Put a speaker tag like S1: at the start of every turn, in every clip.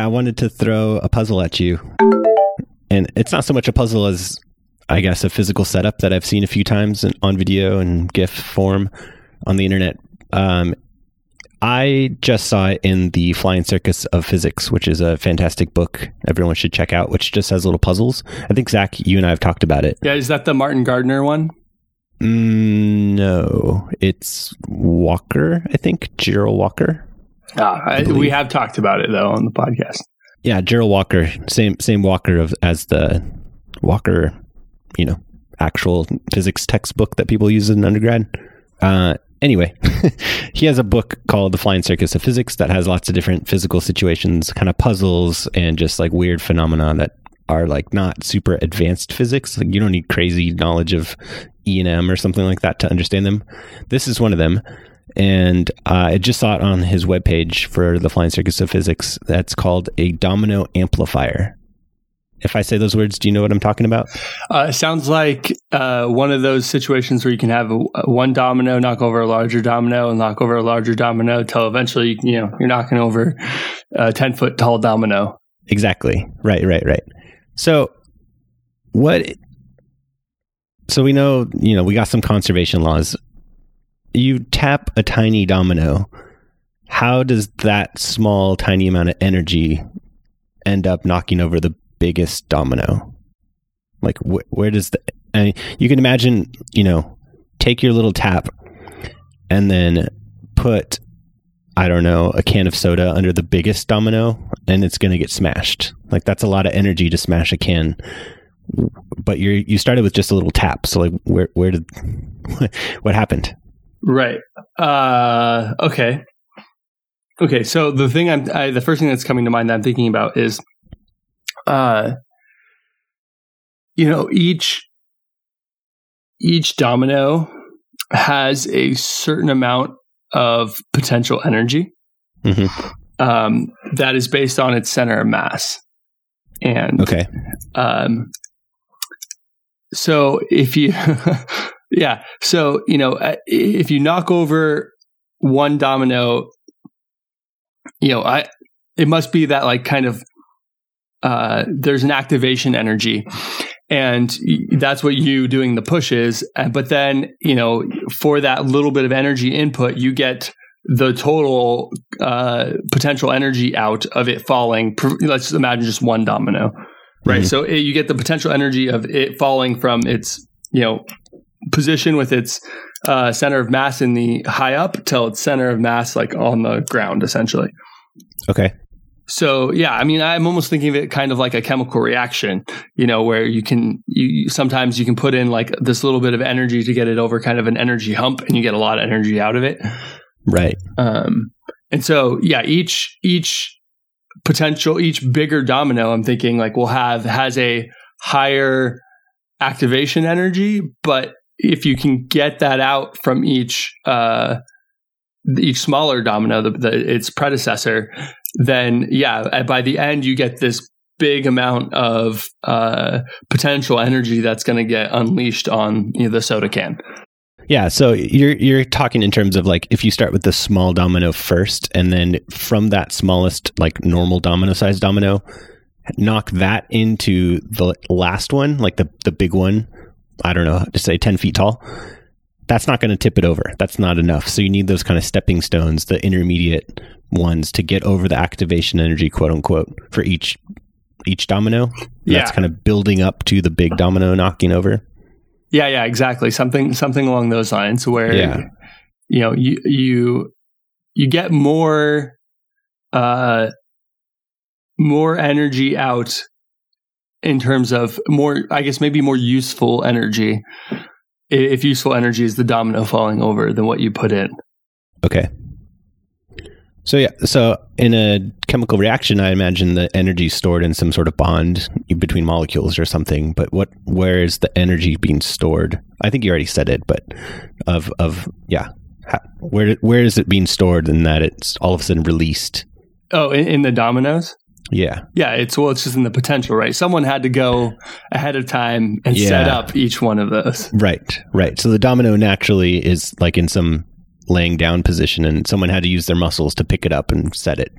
S1: I wanted to throw a puzzle at you. And it's not so much a puzzle as, I guess, a physical setup that I've seen a few times on video and GIF form on the internet. Um, I just saw it in the Flying Circus of Physics, which is a fantastic book everyone should check out, which just has little puzzles. I think Zak, you and I have talked about it.
S2: Yeah, is that the Martin Gardner one?
S1: Mm, no, it's Walker. I think Jearl Walker.
S2: I, we have talked about it though on the podcast.
S1: Yeah, Jearl Walker, same same Walker of as the Walker, you know, actual physics textbook that people use in undergrad. Uh, anyway, he has a book called The Flying Circus of Physics that has lots of different physical situations, kind of puzzles, and just like weird phenomena that are like not super advanced physics. Like you don't need crazy knowledge of E and M or something like that to understand them. This is one of them. And uh, I just saw it on his webpage for the Flying Circus of Physics. That's called a domino amplifier. If I say those words, do you know what I'm talking about?
S2: Uh, it sounds like uh, one of those situations where you can have a, one domino knock over a larger domino and knock over a larger domino until eventually you know you're knocking over a ten foot tall domino.
S1: Exactly. Right. Right. Right. So what? So we know you know we got some conservation laws. You tap a tiny domino. How does that small, tiny amount of energy end up knocking over the biggest domino? Like, wh- where does the? I mean, you can imagine, you know, take your little tap and then put, I don't know, a can of soda under the biggest domino, and it's going to get smashed. Like that's a lot of energy to smash a can. But you you started with just a little tap. So like, where where did what happened?
S2: Right. Uh, okay. Okay. So the thing I'm, I, the first thing that's coming to mind that I'm thinking about is uh, you know, each each domino has a certain amount of potential energy
S1: Mm-hmm.
S2: um, that is based on its center of mass. And
S1: Okay.
S2: um, so if you, yeah, so you know, uh, if you knock over one domino, you know, I it must be that like kind of uh, there's an activation energy. And that's what you doing the push is. Uh, But then, you know, for that little bit of energy input, you get the total uh, potential energy out of it falling. Let's imagine just one domino, right?
S1: Mhm.
S2: So it, you get the potential energy of it falling from its, you know, position with its uh, center of mass in the high up till its center of mass like on the ground, essentially.
S1: Okay.
S2: So yeah, I mean, I'm almost thinking of it kind of like a chemical reaction, you know, where you can you sometimes you can put in like this little bit of energy to get it over kind of an energy hump, and you get a lot of energy out of it.
S1: Right.
S2: Um, and so yeah, each each potential each bigger domino, I'm thinking like will have has a higher activation energy, but if you can get that out from each uh, each smaller domino, the, the, its predecessor, then yeah, by the end you get this big amount of uh, potential energy that's going to get unleashed on you know, the soda can.
S1: Yeah, so you're you're talking in terms of like if you start with the small domino first, and then from that smallest like normal domino size domino, knock that into the last one, like the the big one. I don't know to say ten feet tall. That's not going to tip it over. That's not enough. So you need those kind of stepping stones, the intermediate ones, to get over the activation energy, quote unquote, for each each domino.
S2: Yeah.
S1: That's kind of building up to the big domino knocking over.
S2: Yeah, yeah, exactly. Something something along those lines where
S1: Yeah.
S2: you know, you you you get more uh more energy out in terms of more I guess maybe more useful energy. If useful energy is the domino falling over than what you put in.
S1: Okay. So yeah, so in a chemical reaction, I imagine the energy is stored in some sort of bond between molecules or something. But what, where is the energy being stored? I think you already said it, but of of yeah, how, where where is it being stored? In that it's all of a sudden released.
S2: Oh, in, in the dominoes?
S1: Yeah,
S2: Yeah, it's well, it's just in the potential, right? Someone had to go ahead of time and set up each one of those.
S1: right, right. So the domino naturally is like in some laying down position, and someone had to use their muscles to pick it up and set it.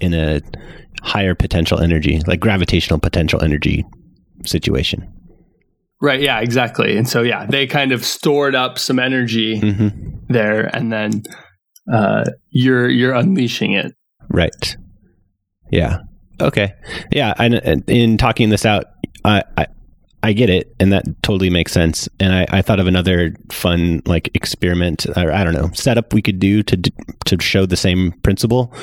S1: in a higher potential energy, like gravitational potential energy situation.
S2: Right. Yeah, exactly. And so, yeah, they kind of stored up some energy
S1: Mm-hmm.
S2: there and then uh, you're, you're unleashing it.
S1: Right. Yeah. Okay. Yeah. I, in talking this out, I, I I get it, and that totally makes sense. And I, I thought of another fun like experiment, or I don't know, setup we could do to to show the same principle.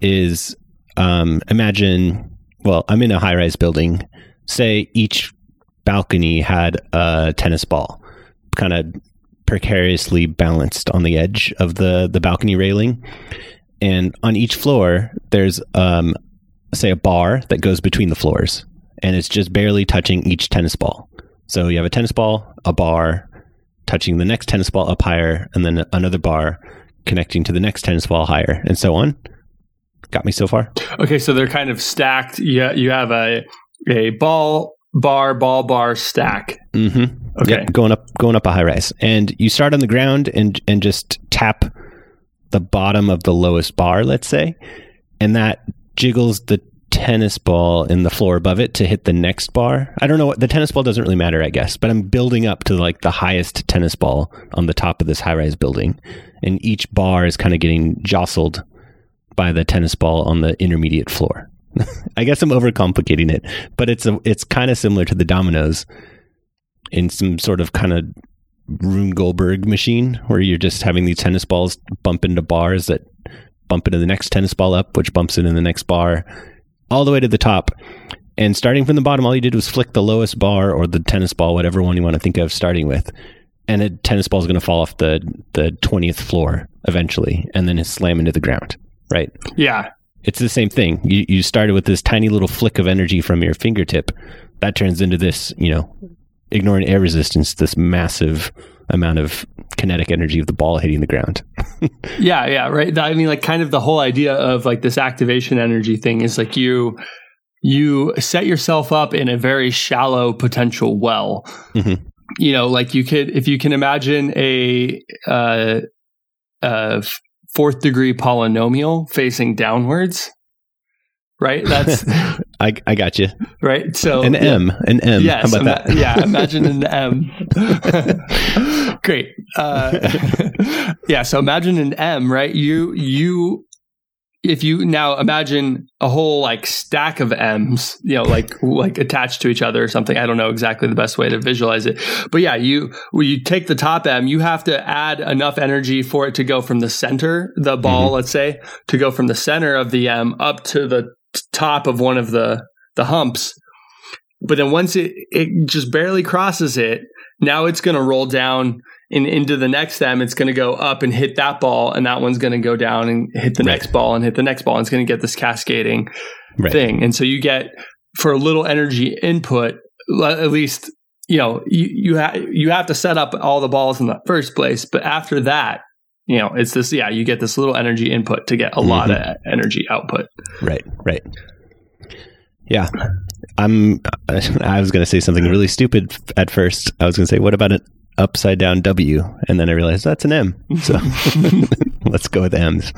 S1: Is um, imagine, well, I'm in a high rise building. Say each balcony had a tennis ball, kind of precariously balanced on the edge of the the balcony railing, and on each floor there's um, say a bar that goes between the floors and it's just barely touching each tennis ball. So you have a tennis ball, a bar touching the next tennis ball up higher, and then another bar connecting to the next tennis ball higher, and so on. Got me so far?
S2: Okay, so they're kind of stacked. You, you have a, a ball, bar, ball, bar stack.
S1: Mm-hmm.
S2: Okay.
S1: Yep, going up, going up a high rise, and you start on the ground and and just tap the bottom of the lowest bar, let's say, and that jiggles the tennis ball in the floor above it to hit the next bar. I don't know what the tennis ball doesn't really matter, I guess, but I'm building up to like the highest tennis ball on the top of this high rise building. And each bar is kind of getting jostled by the tennis ball on the intermediate floor. I guess I'm overcomplicating it, but it's a, it's kind of similar to the dominoes in some sort of kind of Rube Goldberg machine where you're just having these tennis balls bump into bars that bump into the next tennis ball up, which bumps into the next bar all the way to the top. And starting from the bottom, all you did was flick the lowest bar or the tennis ball, whatever one you want to think of, starting with. And a tennis ball is going to fall off the, the 20th floor eventually and then it's slam into the ground, right?
S2: Yeah.
S1: It's the same thing. You, you started with this tiny little flick of energy from your fingertip. That turns into this, you know, ignoring air resistance, this massive amount of kinetic energy of the ball hitting the ground.
S2: yeah, yeah, right. I mean, like, kind of the whole idea of like this activation energy thing is like you you set yourself up in a very shallow potential well.
S1: Mm-hmm.
S2: You know, like you could if you can imagine a uh, a fourth degree polynomial facing downwards. Right, that's
S1: I, I got you.
S2: right. So
S1: An M, an M.
S2: Yes,
S1: How about
S2: ima-
S1: that?
S2: yeah, imagine an M. Great. Uh, yeah, so imagine an M, right? You you if you now imagine a whole like stack of M's, you know, like like attached to each other or something. I don't know exactly the best way to visualize it, but yeah, you when you take the top M, you have to add enough energy for it to go from the center, the ball,
S1: Mhm.
S2: let's say, to go from the center of the M up to the top of one of the the humps. But then once it it just barely crosses it, now it's going to roll down and into the next M. It's going to go up and hit that ball, and that one's going to go down and hit the
S1: Right.
S2: next ball and hit the next ball. And it's going to get this cascading
S1: Right.
S2: thing. And so you get for a little energy input, at least you know you you have you have to set up all the balls in the first place. But after that, you know it's this yeah you get this little energy input to get a lot
S1: Mm-hmm.
S2: of energy output.
S1: Right, right. Yeah. I'm I was going to say something really stupid at first. I was going to say what about an upside down W and then I realized that's an M. So let's go with M's.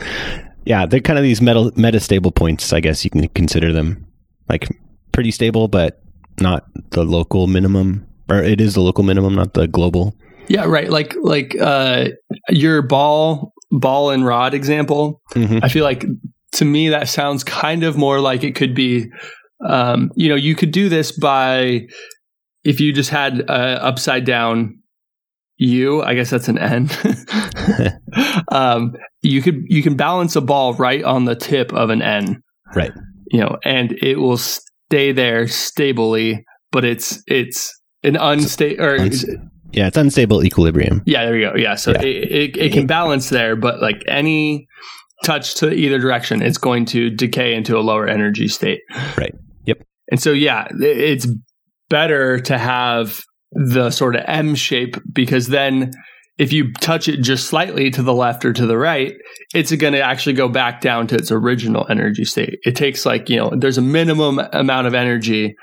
S1: Yeah, they're kind of these meta meta stable points, I guess you can consider them. Like pretty stable but not the local minimum or it is the local minimum, not the global.
S2: Yeah, right. Like like uh your ball ball and rod example.
S1: Mhm.
S2: I feel like to me that sounds kind of more like it could be um you know, you could do this by if you just had a upside down U, I guess that's an N. um you could you can balance a ball right on the tip of an N.
S1: Right.
S2: You know, and it will stay there stably, but it's it's an unstable or
S1: Yeah, it's unstable equilibrium.
S2: yeah, there you go. Yeah, so
S1: Yeah.
S2: It, it it can balance there, but like any touch to either direction, it's going to decay into a lower energy state.
S1: Right. Yep.
S2: And so yeah, it's better to have the sort of M shape because then if you touch it just slightly to the left or to the right, it's going to actually go back down to its original energy state. It takes like, you know, there's a minimum amount of energy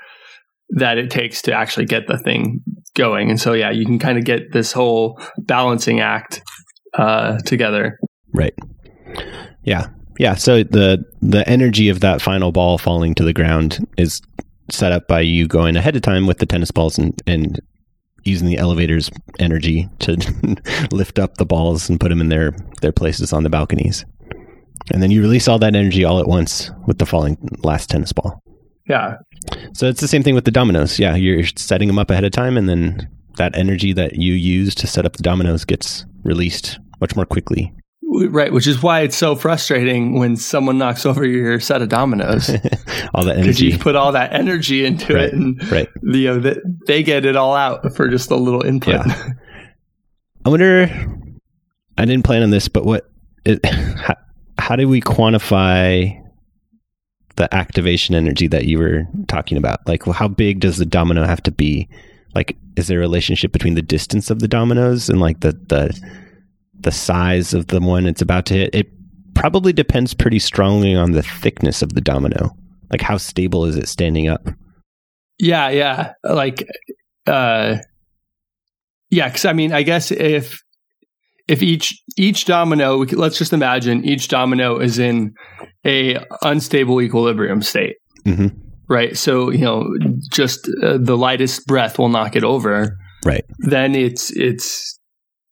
S2: that it takes to actually get the thing going. And so, yeah, you can kind of get this whole balancing act uh, together.
S1: Right. Yeah. Yeah, so the the energy of that final ball falling to the ground is set up by you going ahead of time with the tennis balls and, and using the elevator's energy to lift up the balls and put them in their, their places on the balconies. And then you release all that energy all at once with the falling last tennis ball.
S2: Yeah.
S1: So it's the same thing with the dominoes. Yeah, you're setting them up ahead of time, and then that energy that you use to set up the dominoes gets released much more quickly.
S2: Right, which is why it's so frustrating when someone knocks over your set of dominoes.
S1: all that
S2: Because
S1: energy.
S2: you put all that energy into
S1: Right,
S2: it, and
S1: right.
S2: you know that they get it all out for just a little input.
S1: Yeah. I wonder. I didn't plan on this, but what? It, how, how do we quantify the activation energy that you were talking about? Like, how big does the domino have to be? Like, is there a relationship between the distance of the dominoes and like the the the size of the one it's about to hit? It probably depends pretty strongly on the thickness of the domino. Like, how stable is it standing up?
S2: Yeah, yeah. Like, uh, yeah. Because I mean, I guess if if each each domino, we could, let's just imagine each domino is in a unstable equilibrium state,
S1: hmm
S2: right? So you know, just uh, the lightest breath will knock it over.
S1: Right.
S2: Then it's it's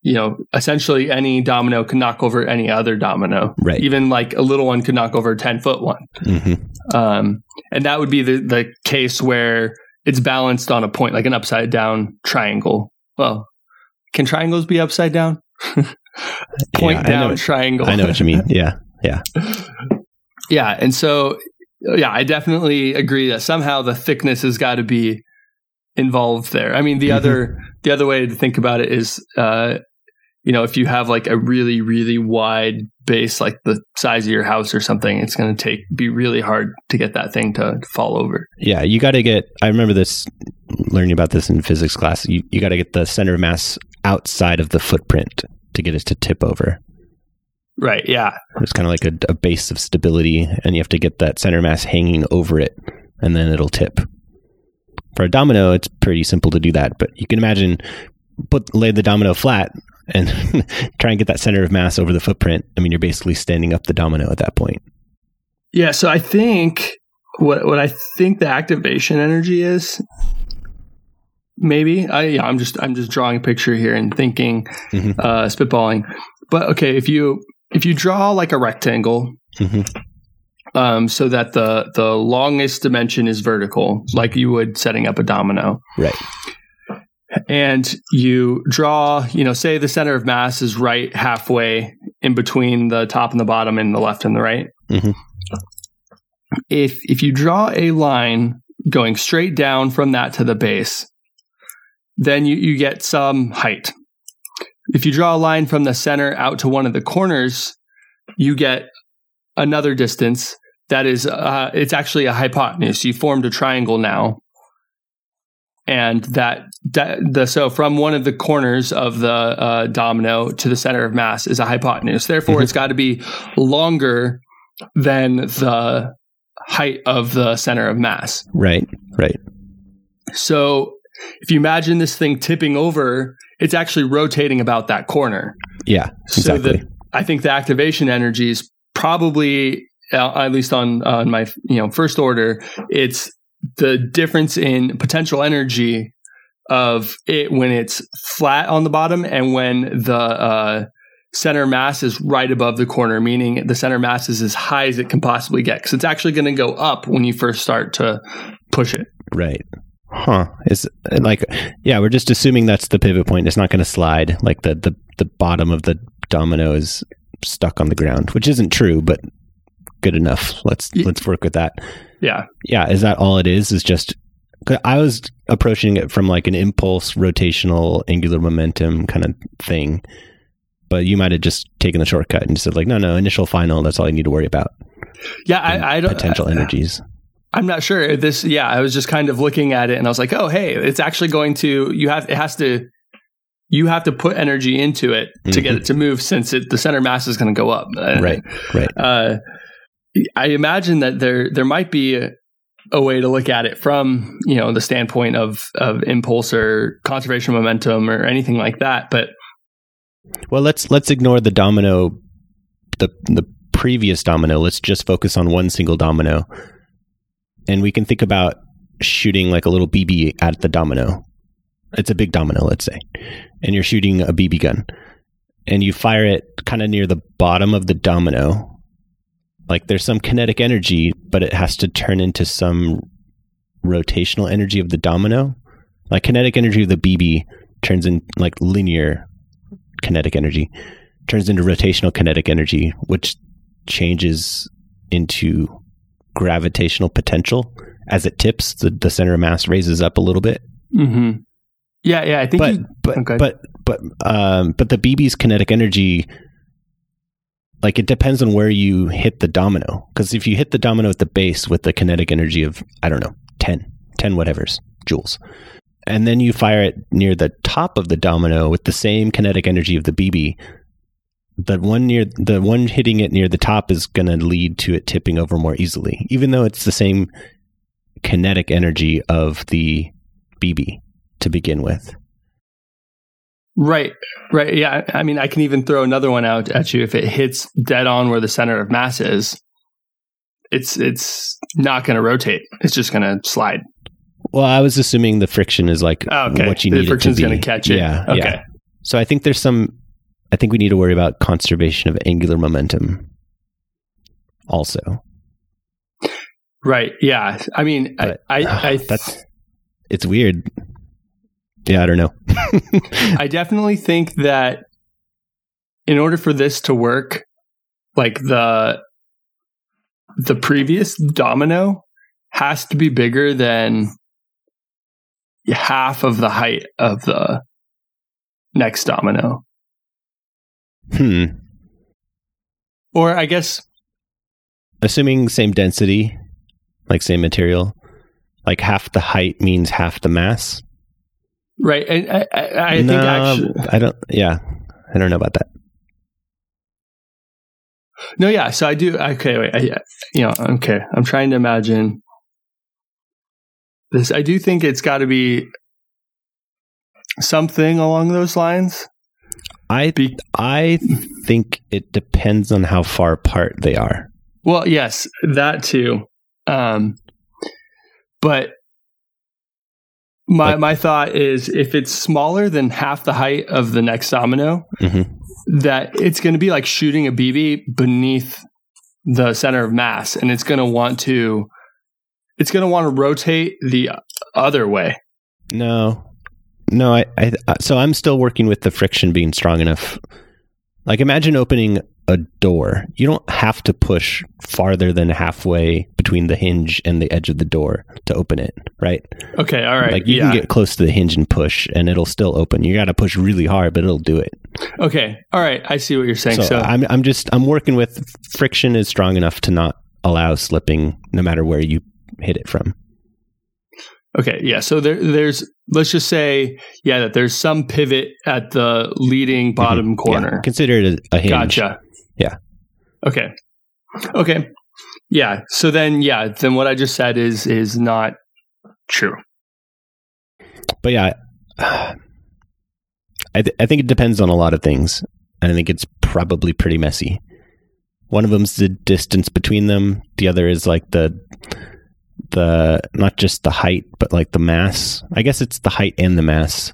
S2: you know essentially any domino can knock over any other domino.
S1: Right.
S2: Even like a little one could knock over a ten foot one.
S1: hmm
S2: Um, and that would be the, the case where it's balanced on a point, like an upside down triangle. Well, can triangles be upside down? point
S1: I
S2: down
S1: know-
S2: triangle.
S1: I know what you mean. Yeah.
S2: yeah. Yeah. And so, yeah, I definitely agree that somehow the thickness has got to be involved there. I mean, the
S1: Mhm.
S2: other, the other way to think about it is, uh, you know, if you have like a really, really wide base, like the size of your house or something, it's going to take, be really hard to get that thing to fall over.
S1: Yeah, you got to get. I remember this learning about this in physics class. You you got to get the center of mass outside of the footprint to get it to tip over.
S2: Right. Yeah.
S1: It's kind of like a, a base of stability, and you have to get that center mass hanging over it, and then it'll tip. For a domino, it's pretty simple to do that, but you can imagine put lay the domino flat and try and get that center of mass over the footprint. I mean, you're basically standing up the domino at that point.
S2: Yeah. So I think what what I think the activation energy is. Maybe I yeah, I'm just I'm just drawing a picture here and thinking,
S1: Mhm.
S2: uh, spitballing. But okay, if you if you draw like a rectangle,
S1: Mhm.
S2: um, so that the the longest dimension is vertical, like you would setting up a domino,
S1: Right.
S2: And you draw, you know, say the center of mass is right halfway in between the top and the bottom and the left and the right.
S1: Mhm.
S2: If if you draw a line going straight down from that to the base, then you, you get some height. If you draw a line from the center out to one of the corners, you get another distance that is uh, it's actually a hypotenuse. You formed a triangle now and that, that the so from one of the corners of the uh, domino to the center of mass is a hypotenuse. Therefore,
S1: Mhm.
S2: it's got to be longer than the height of the center of mass.
S1: Right. Right.
S2: So, if you imagine this thing tipping over, it's actually rotating about that corner.
S1: Yeah.
S2: So
S1: Exactly.
S2: the, I think the activation energy is probably, uh, at least on on my you know first order, it's the difference in potential energy of it when it's flat on the bottom and when the uh, center mass is right above the corner, meaning the center mass is as high as it can possibly get because it's actually going to go up when you first start to push it.
S1: Right. Huh. Is like yeah, we're just assuming that's the pivot point. It's not going to slide like the, the the bottom of the domino is stuck on the ground, which isn't true, but good enough. Let's
S2: Ye-
S1: let's work with that.
S2: Yeah.
S1: Yeah, is that all it is? just, I was approaching it from like an impulse rotational angular momentum kind of thing. But you might have just taken the shortcut and said like, no, no, initial final. That's all you need to worry about.
S2: Yeah, I, I don't
S1: potential
S2: I-
S1: energies.
S2: I'm not sure. This, yeah, I was just kind of looking at it and I was like, oh, hey, it's actually going to, you have, it has to, you have to put energy into it to get
S1: Mhm.
S2: it to move since it, the center mass is going to go up. Uh,
S1: Right. Right.
S2: Uh, I imagine that there, there might be a, a way to look at it from, you know, the standpoint of, of impulse or conservation momentum or anything like that. But
S1: Well, let's let's ignore the domino, the the previous domino, let's just focus on one single domino. And we can think about shooting like a little BB at the domino. It's a big domino, let's say. And you're shooting a BB gun. And you fire it kind of near the bottom of the domino. Like there's some kinetic energy, but it has to turn into some rotational energy of the domino. Like kinetic energy of the BB turns in like linear kinetic energy turns into rotational kinetic energy, which changes into gravitational potential as it tips. The, the center of mass raises up a little bit.
S2: Mm-hmm. Yeah, yeah. I think,
S1: But
S2: you,
S1: but
S2: okay.
S1: but but um, but the BB's kinetic energy, like it depends on where you hit the domino. Because if you hit the domino at the base with the kinetic energy of I don't know 10, 10 whatever's joules, and then you fire it near the top of the domino with the same kinetic energy of the BB, the one near the one hitting it near the top is going to lead to it tipping over more easily, even though it's the same kinetic energy of the BB to begin with.
S2: Right, right. Yeah, I mean, I can even throw another one out at you if it hits dead on where the center of mass is. It's it's not going to rotate. It's just going to slide.
S1: Well, I was assuming the friction is like
S2: Oh, okay,
S1: what you
S2: the
S1: need to
S2: friction's going to catch it.
S1: Yeah,
S2: okay.
S1: yeah. So I think there's some. I think we need to worry about conservation of angular momentum. Also,
S2: Right. Yeah. I mean,
S1: But,
S2: I, I, ah, I,
S1: that's it's weird. Yeah, I don't know.
S2: I definitely think that in order for this to work, like the the previous domino has to be bigger than half of the height of the next domino.
S1: hmm.
S2: Or I guess
S1: Assuming same density, like same material, like half the height means half the mass.
S2: Right. I, I, I I think actually
S1: I don't. Yeah, I don't know about that.
S2: no. Yeah. So I do. Okay. Wait. I, you know. Okay. I'm trying to imagine this. I do think it's got to be something along those lines.
S1: I
S2: Be-
S1: I think it depends on how far apart they are.
S2: Well, yes, that too. Um, but my my thought is if it's smaller than half the height of the next domino,
S1: hmm
S2: that it's going to be like shooting a BB beneath the center of mass, and it's going to want to it's going to want to rotate the other way.
S1: No, no. I, I so I'm still working with the friction being strong enough. Like imagine opening a door. You don't have to push farther than halfway between the hinge and the edge of the door to open it, right?
S2: Okay, all right,
S1: Like you
S2: yeah.
S1: can get close to the hinge and push, and it'll still open. You got to push really hard, but it'll do it.
S2: okay, all right. I see what you're saying.
S1: So,
S2: So,
S1: I'm I'm just I'm working with friction is strong enough to not allow slipping, no matter where you hit it from.
S2: Okay, yeah. So there, there's let's just say, yeah, that there's some pivot at the leading mm-hmm. bottom
S1: Yeah,
S2: corner.
S1: consider it a, a hinge.
S2: Gotcha.
S1: Yeah.
S2: Okay. Okay. Yeah. So then, yeah, then what I just said is is not true.
S1: But yeah, I th- I think it depends on a lot of things, and I think it's probably pretty messy. One of them's the distance between them. The other is like the the not just the height, but like the mass. I guess it's the height and the mass.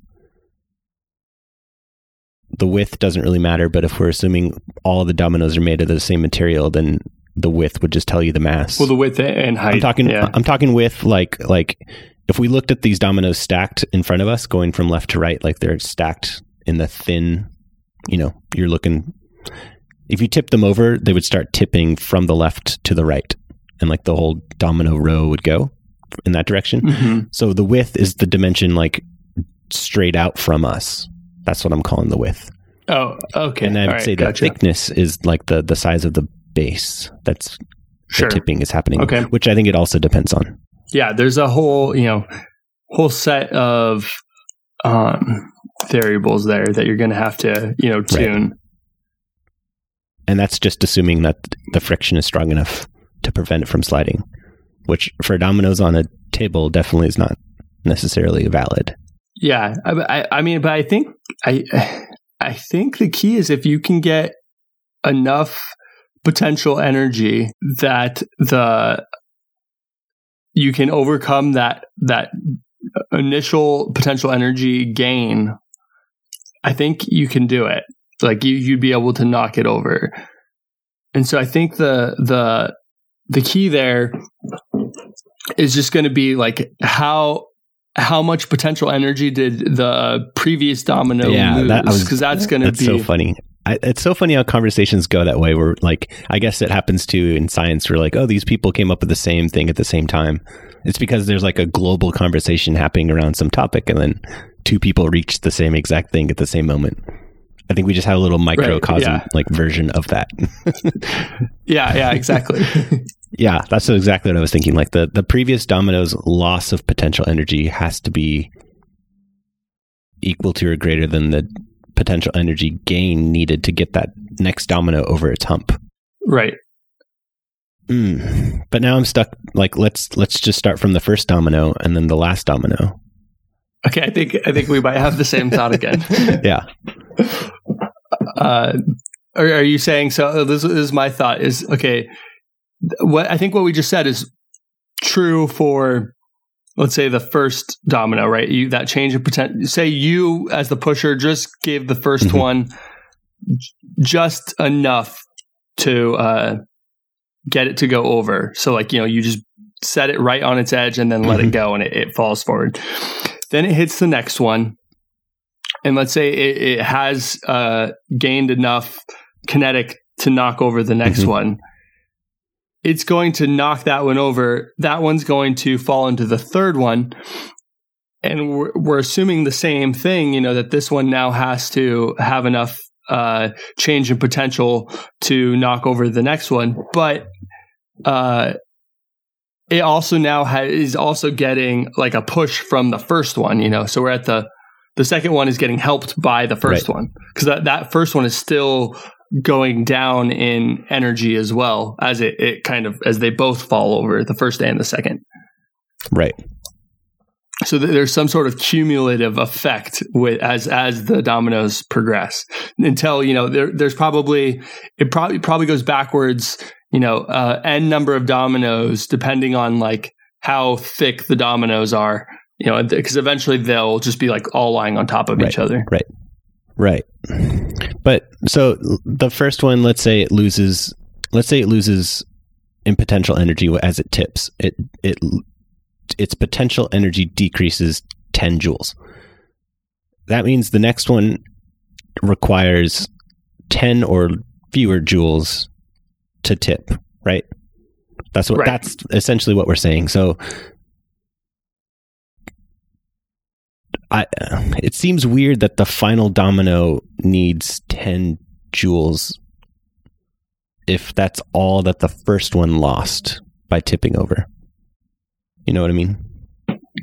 S1: The width doesn't really matter, but if we're assuming all the dominoes are made of the same material, then the width would just tell you the mass.
S2: Well, the width and height.
S1: I'm talking.
S2: Yeah.
S1: I'm talking with like like if we looked at these dominoes stacked in front of us, going from left to right, like they're stacked in the thin. You know, you're looking. If you tip them over, they would start tipping from the left to the right, and like the whole domino row would go in that direction.
S2: Mhm.
S1: So the width is the dimension like straight out from us. That's what I'm calling the width.
S2: Oh, okay.
S1: and I would
S2: right,
S1: say the
S2: gotcha.
S1: thickness is like the the size of the base. That's
S2: Sure.
S1: the tipping is happening.
S2: Okay.
S1: Which I think it also depends on.
S2: Yeah, there's a whole, you know, whole set of um, variables there that you're going to have to, you know, tune.
S1: And that's just assuming that the friction is strong enough to prevent it from sliding, which for dominoes on a table definitely is not necessarily valid.
S2: Yeah, I, I, I mean, but I think I, I think the key is if you can get enough potential energy that the you can overcome that that initial potential energy gain i think you can do it. Like you you'd be able to knock it over. And so i think the the the key there is just going to be like how how much potential energy did the previous domino
S1: Yeah,
S2: lose?
S1: that- I was-
S2: Because that's going to
S1: That's
S2: be
S1: so funny. I, it's so funny how conversations go that way. Where like, I guess it happens too in science. Where like, oh, these people came up with the same thing at the same time. It's because there's like a global conversation happening around some topic, and then two people reach the same exact thing at the same moment. I think we just have a little microcosm
S2: yeah.
S1: like version of that.
S2: yeah, yeah, exactly.
S1: yeah, that's exactly what I was thinking. Like the the previous domino's loss of potential energy has to be equal to or greater than the potential energy gain needed to get that next domino over its hump.
S2: right.
S1: Mm. But now I'm stuck. Like let's let's just start from the first domino and then the last domino.
S2: Okay, I think I think we might have the same thought again.
S1: Yeah.
S2: uh, are, are you saying so? This, this is my thought. Is okay. What I think what we just said is true for, let's say, the first domino, right? You that change of potential. Say you as the pusher just give the 1st
S1: Mhm.
S2: one just enough to uh, get it to go over. So, like you know, you just set it right on its edge and then let
S1: Mhm.
S2: it go, and it, it falls forward. Then it hits the next one, and let's say it, it has uh, gained enough kinetic to knock over the next
S1: Mhm.
S2: one. It's going to knock that one over. That one's going to fall into the third one. And we're, we're assuming the same thing, you know, that this one now has to have enough uh, change in potential to knock over the next one. But uh, it also now ha- is also getting like a push from the first one, you know. So we're at the the second one is getting helped by the first one because that, that first one is still going down in energy as well as it, it kind of as they both fall over the first and the second
S1: Right.
S2: so th- there's some sort of cumulative effect with as as the dominoes progress until you know there, there's probably it probably probably goes backwards you know uh, n number of dominoes depending on like how thick the dominoes are you know because eventually they'll just be like all lying on top of each other
S1: Right. Right. But so the first one, let's say it loses, let's say it loses in potential energy as it tips. It it its potential energy decreases 10 joules. That means the next one requires 10 or fewer joules to tip, right? That's what
S2: Right.
S1: that's essentially what we're saying. So I it seems weird that the final domino needs 10 joules if that's all that the first one lost by tipping over. You know what I mean?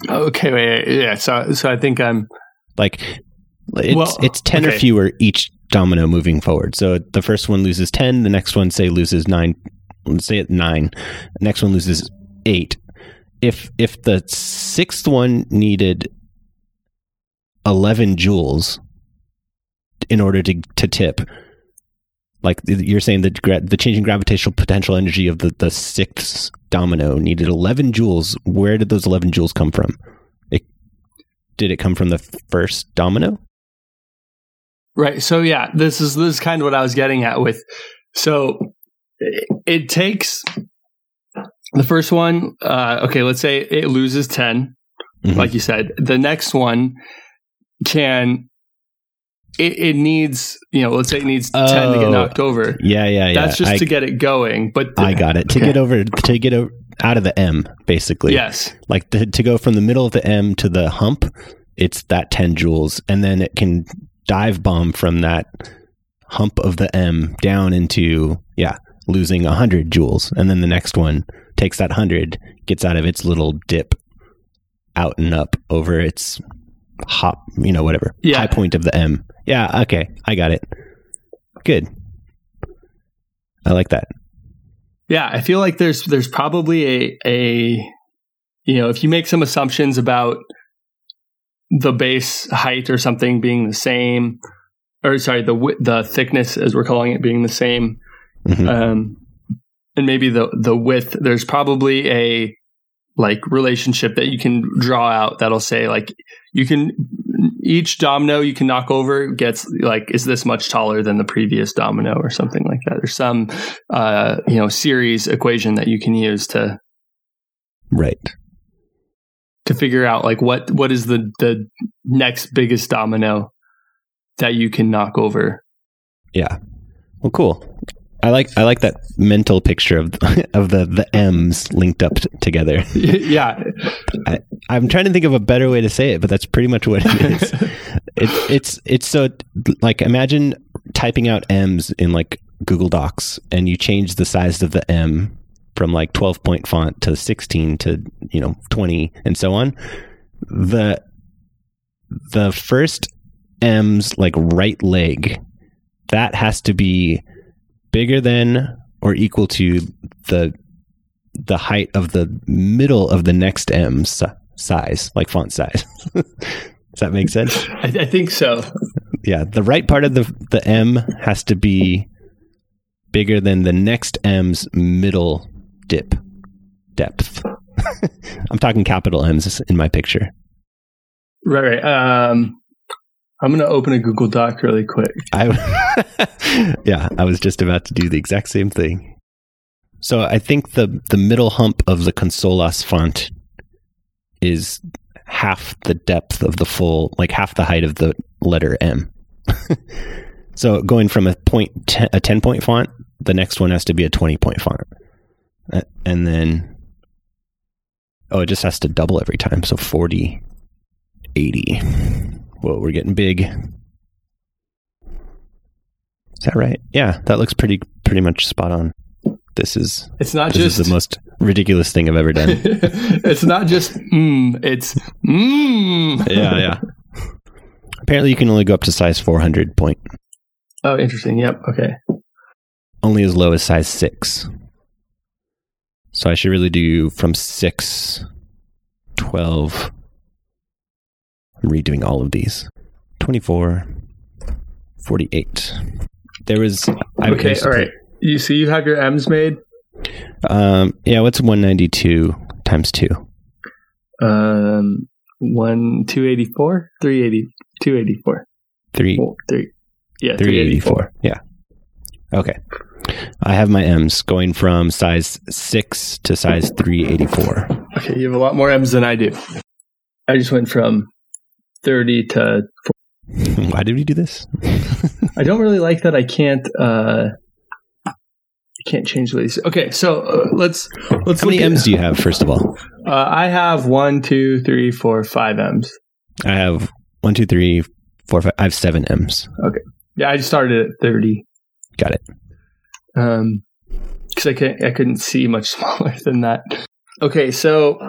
S2: okay wait, wait, yeah so so i think i'm
S1: Like it's
S2: Well,
S1: it's 10 or fewer each domino moving forward. So the first one loses 10, the next one say loses 9, let's say it 9. The next one loses 8. If if the sixth one needed 11 joules in order to to tip like you're saying the gra- the changing gravitational potential energy of the the sixth domino needed 11 joules where did those 11 joules come from it did it come from the first domino
S2: Right. So yeah, this is this is kind of what I was getting at with. So it, it takes the first one. Uh, okay, let's say it loses 10
S1: Mhm.
S2: like you said. The next one can. It, it needs, you know, let's say it needs ten to get
S1: Oh.
S2: knocked over.
S1: yeah yeah yeah
S2: That's just
S1: I,
S2: to get it going. But
S1: I got it to get over to get o- out of the m basically
S2: yes,
S1: like to, to go from the middle of the M to the hump, it's that 10 joules. And then it can dive bomb from that hump of the M down into, yeah, losing 100 joules. And then the next one takes that 100, gets out of its little dip out and up over its hop, you know, whatever,
S2: Yeah.
S1: high point of the M. Yeah, okay, I got it. Good. I like that.
S2: Yeah, I feel like there's there's probably a a you know if you make some assumptions about the base height or something being the same, or sorry the the thickness as we're calling it being the same,
S1: Mhm.
S2: Um, and maybe the the width. There's probably a like relationship that you can draw out that'll say like you can each domino you can knock over gets like is this much taller than the previous domino or something like that. There's some uh, you know series equation that you can use to
S1: Right.
S2: to figure out like what what is the the next biggest domino that you can knock over.
S1: Yeah. Well, cool. I like I like that mental picture of of the the M's linked up t- together.
S2: yeah.
S1: I'm trying to think of a better way to say it, but that's pretty much what it is. it, it's it's so like imagine typing out M's in like Google Docs, and you change the size of the M from like 12 point font to 16 to you know 20 and so on. The the first M's like right leg that has to be bigger than or equal to the the height of the middle of the next M size, like font size. Does that make sense?
S2: I, I think so.
S1: Yeah, the right part of the the M has to be bigger than the next M's middle dip depth. I'm talking capital M's in my picture.
S2: Right, right. Um, I'm gonna open a Google Doc really quick.
S1: I yeah, I was just about to do the exact same thing. So I think the the middle hump of the Consolas font is half the depth of the full, like half the height of the letter M. so going from a point ten, a ten point font, the next one has to be a twenty point font, and then oh, it just has to double every time. So 40, 80. Whoa, we're getting big. Is that right? Yeah, that looks pretty pretty much spot on. This is
S2: It's not
S1: this
S2: just
S1: is the most ridiculous thing I've ever done.
S2: it's not just mm, it's mm.
S1: yeah, yeah. Apparently, you can only go up to size 400 point,
S2: Oh, interesting. Yep. Okay.
S1: only as low as size six. So I should really do from six, 12. I'm redoing all of these. 24, 48. There was. I
S2: okay. All right. You see, you have your M's made.
S1: Um, yeah, what's 192 times 2?
S2: Um, one two eighty four, three eighty, two eighty four,
S1: 3
S2: Four, three. Yeah,
S1: 384. Yeah. Okay. I have my M's going from size 6 to size 384.
S2: Okay, you have a lot more M's than I do. I just went from thirty to. 40.
S1: Why did we do this?
S2: I don't really like that. I can't. uh I can't change these. Okay, so uh, let's let's
S1: How many
S2: at-
S1: M's do you have, first of all?
S2: Uh, I have one, two, three, four, five M's.
S1: I have one, two, three, four, five. I have seven M's. Okay.
S2: Yeah, I just started at thirty.
S1: Got it.
S2: Um, because I can't, I couldn't see much smaller than that. Okay, so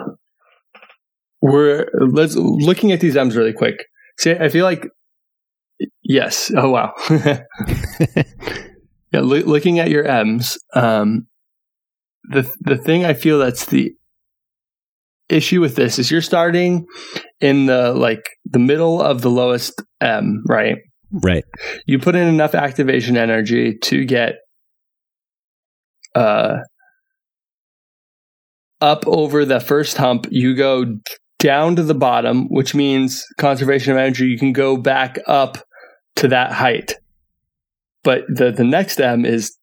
S2: we're let's looking at these M's really quick. See, I feel like yes. Oh wow. yeah, loo- looking at your M's, um, the the thing I feel that's the issue with this is you're starting in the like the middle of the lowest M, right?
S1: right.
S2: you put in enough activation energy to get uh up over the first hump you go down to the bottom which means conservation of energy you can go back up to that height but the the next m is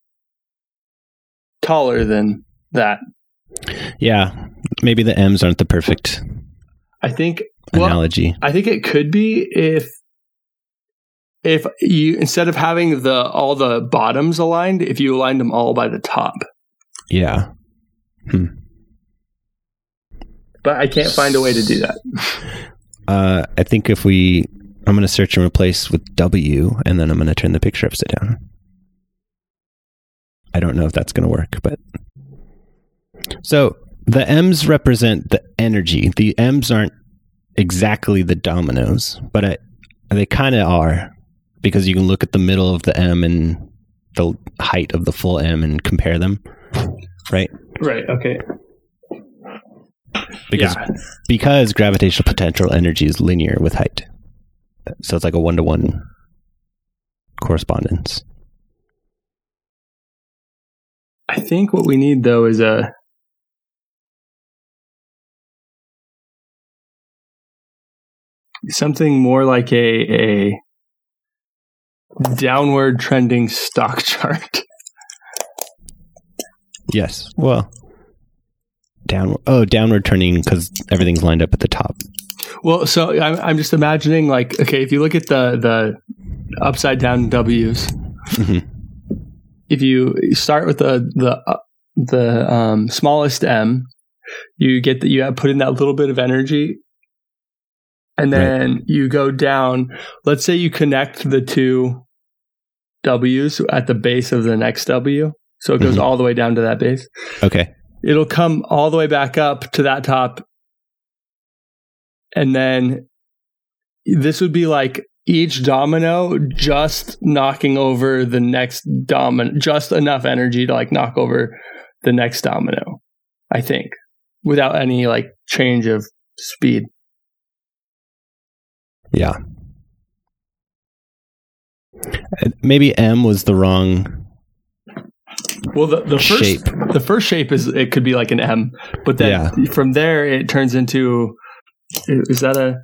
S2: taller than that
S1: Yeah. Maybe the M's aren't the perfect
S2: i think well,
S1: analogy.
S2: I think it could be if if you instead of having the all the bottoms aligned, if you aligned them all by the top.
S1: Yeah. Hmm.
S2: But I can't find a way to do that.
S1: Uh, I think if we, I'm going to search and replace with W, and then I'm going to turn the picture upside down. I don't know if that's going to work, but so the M's represent the energy. The M's aren't exactly the dominoes, but I, they kind of are because you can look at the middle of the M and the height of the full M and compare them, right?
S2: Right. Okay.
S1: Because
S2: yeah.
S1: because gravitational potential energy is linear with height. So it's like a one to one correspondence.
S2: I think what we need though is a something more like a a downward trending stock chart.
S1: Yes. Well, downward. Oh, downward turning because everything's lined up at the top.
S2: Well, so I'm, I'm just imagining like okay, if you look at the the upside down W's,
S1: Mhm.
S2: if you start with the the uh, the um, smallest M, you get that you have put in that little bit of energy, and then you go down. Let's say you connect the two W's at the base of the next W, so it goes
S1: Mhm.
S2: all the way down to that base.
S1: Okay.
S2: It'll come all the way back up to that top, and then this would be like each domino just knocking over the next domino, just enough energy to like knock over the next domino, I think, without any like change of speed.
S1: Yeah. Maybe M was the wrong.
S2: Well, the, the first
S1: Shape.
S2: the first shape is it could be like an M, but then from there it turns into is that a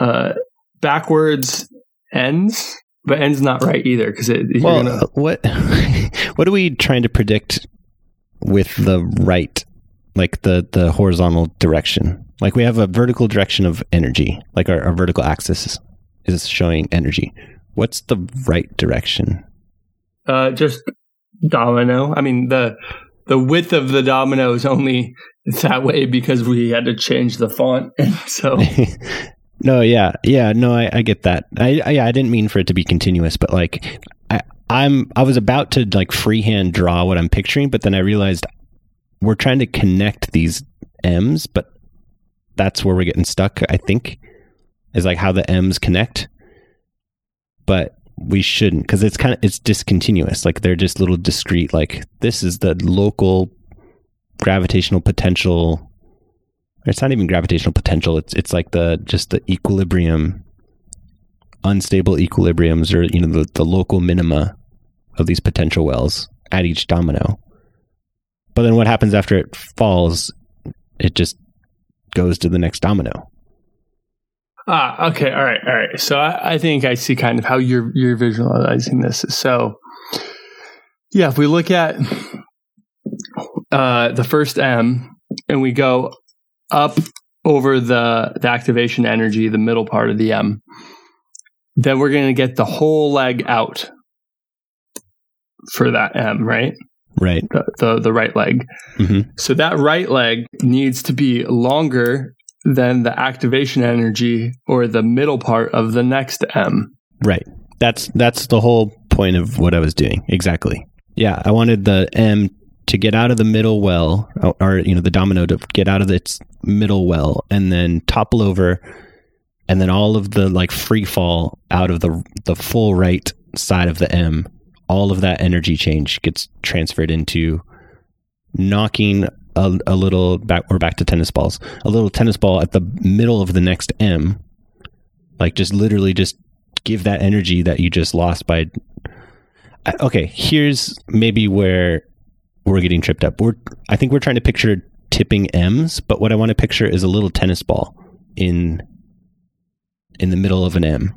S2: uh, backwards ends? But ends not right either because it. you're
S1: Well,
S2: gonna-
S1: uh, what what are we trying to predict with the right, like the the horizontal direction? Like we have a vertical direction of energy, like our, our vertical axis is showing energy. What's the right direction?
S2: Uh, just domino. I mean the the width of the domino is only that way because we had to change the font, so
S1: no, yeah, yeah, no, I, I get that. I, I yeah, I didn't mean for it to be continuous, but like I, I'm I was about to like freehand draw what I'm picturing, but then I realized we're trying to connect these M's, but that's where we're getting stuck. I think is like how the M's connect, but we shouldn't because it's kind of it's discontinuous. Like they're just little discrete. Like this is the local gravitational potential it's not even gravitational potential it's it's like the just the equilibrium unstable equilibriums or you know the, the local minima of these potential wells at each domino but then what happens after it falls it just goes to the next domino
S2: Ah, okay, all right, all right. So I, I think I see kind of how you're you're visualizing this. So, yeah, if we look at uh, the first M and we go up over the the activation energy, the middle part of the M, then we're going to get the whole leg out for that M, right?
S1: right
S2: The the, the right leg.
S1: hmm
S2: So that right leg needs to be longer than the activation energy or the middle part of the next M.
S1: right. That's that's the whole point of what i was doing. Exactly. Yeah i wanted the m to get out of the middle well or, you know the domino to get out of its middle well and then topple over and then all of the like free fall out of the the full right side of the m. All of that energy change gets transferred into knocking a, a little back or back to tennis balls a little tennis ball at the middle of the next m like just literally just give that energy that you just lost by okay here's maybe where we're getting tripped up we're i think we're trying to picture tipping m's but what i want to picture is a little tennis ball in in the middle of an m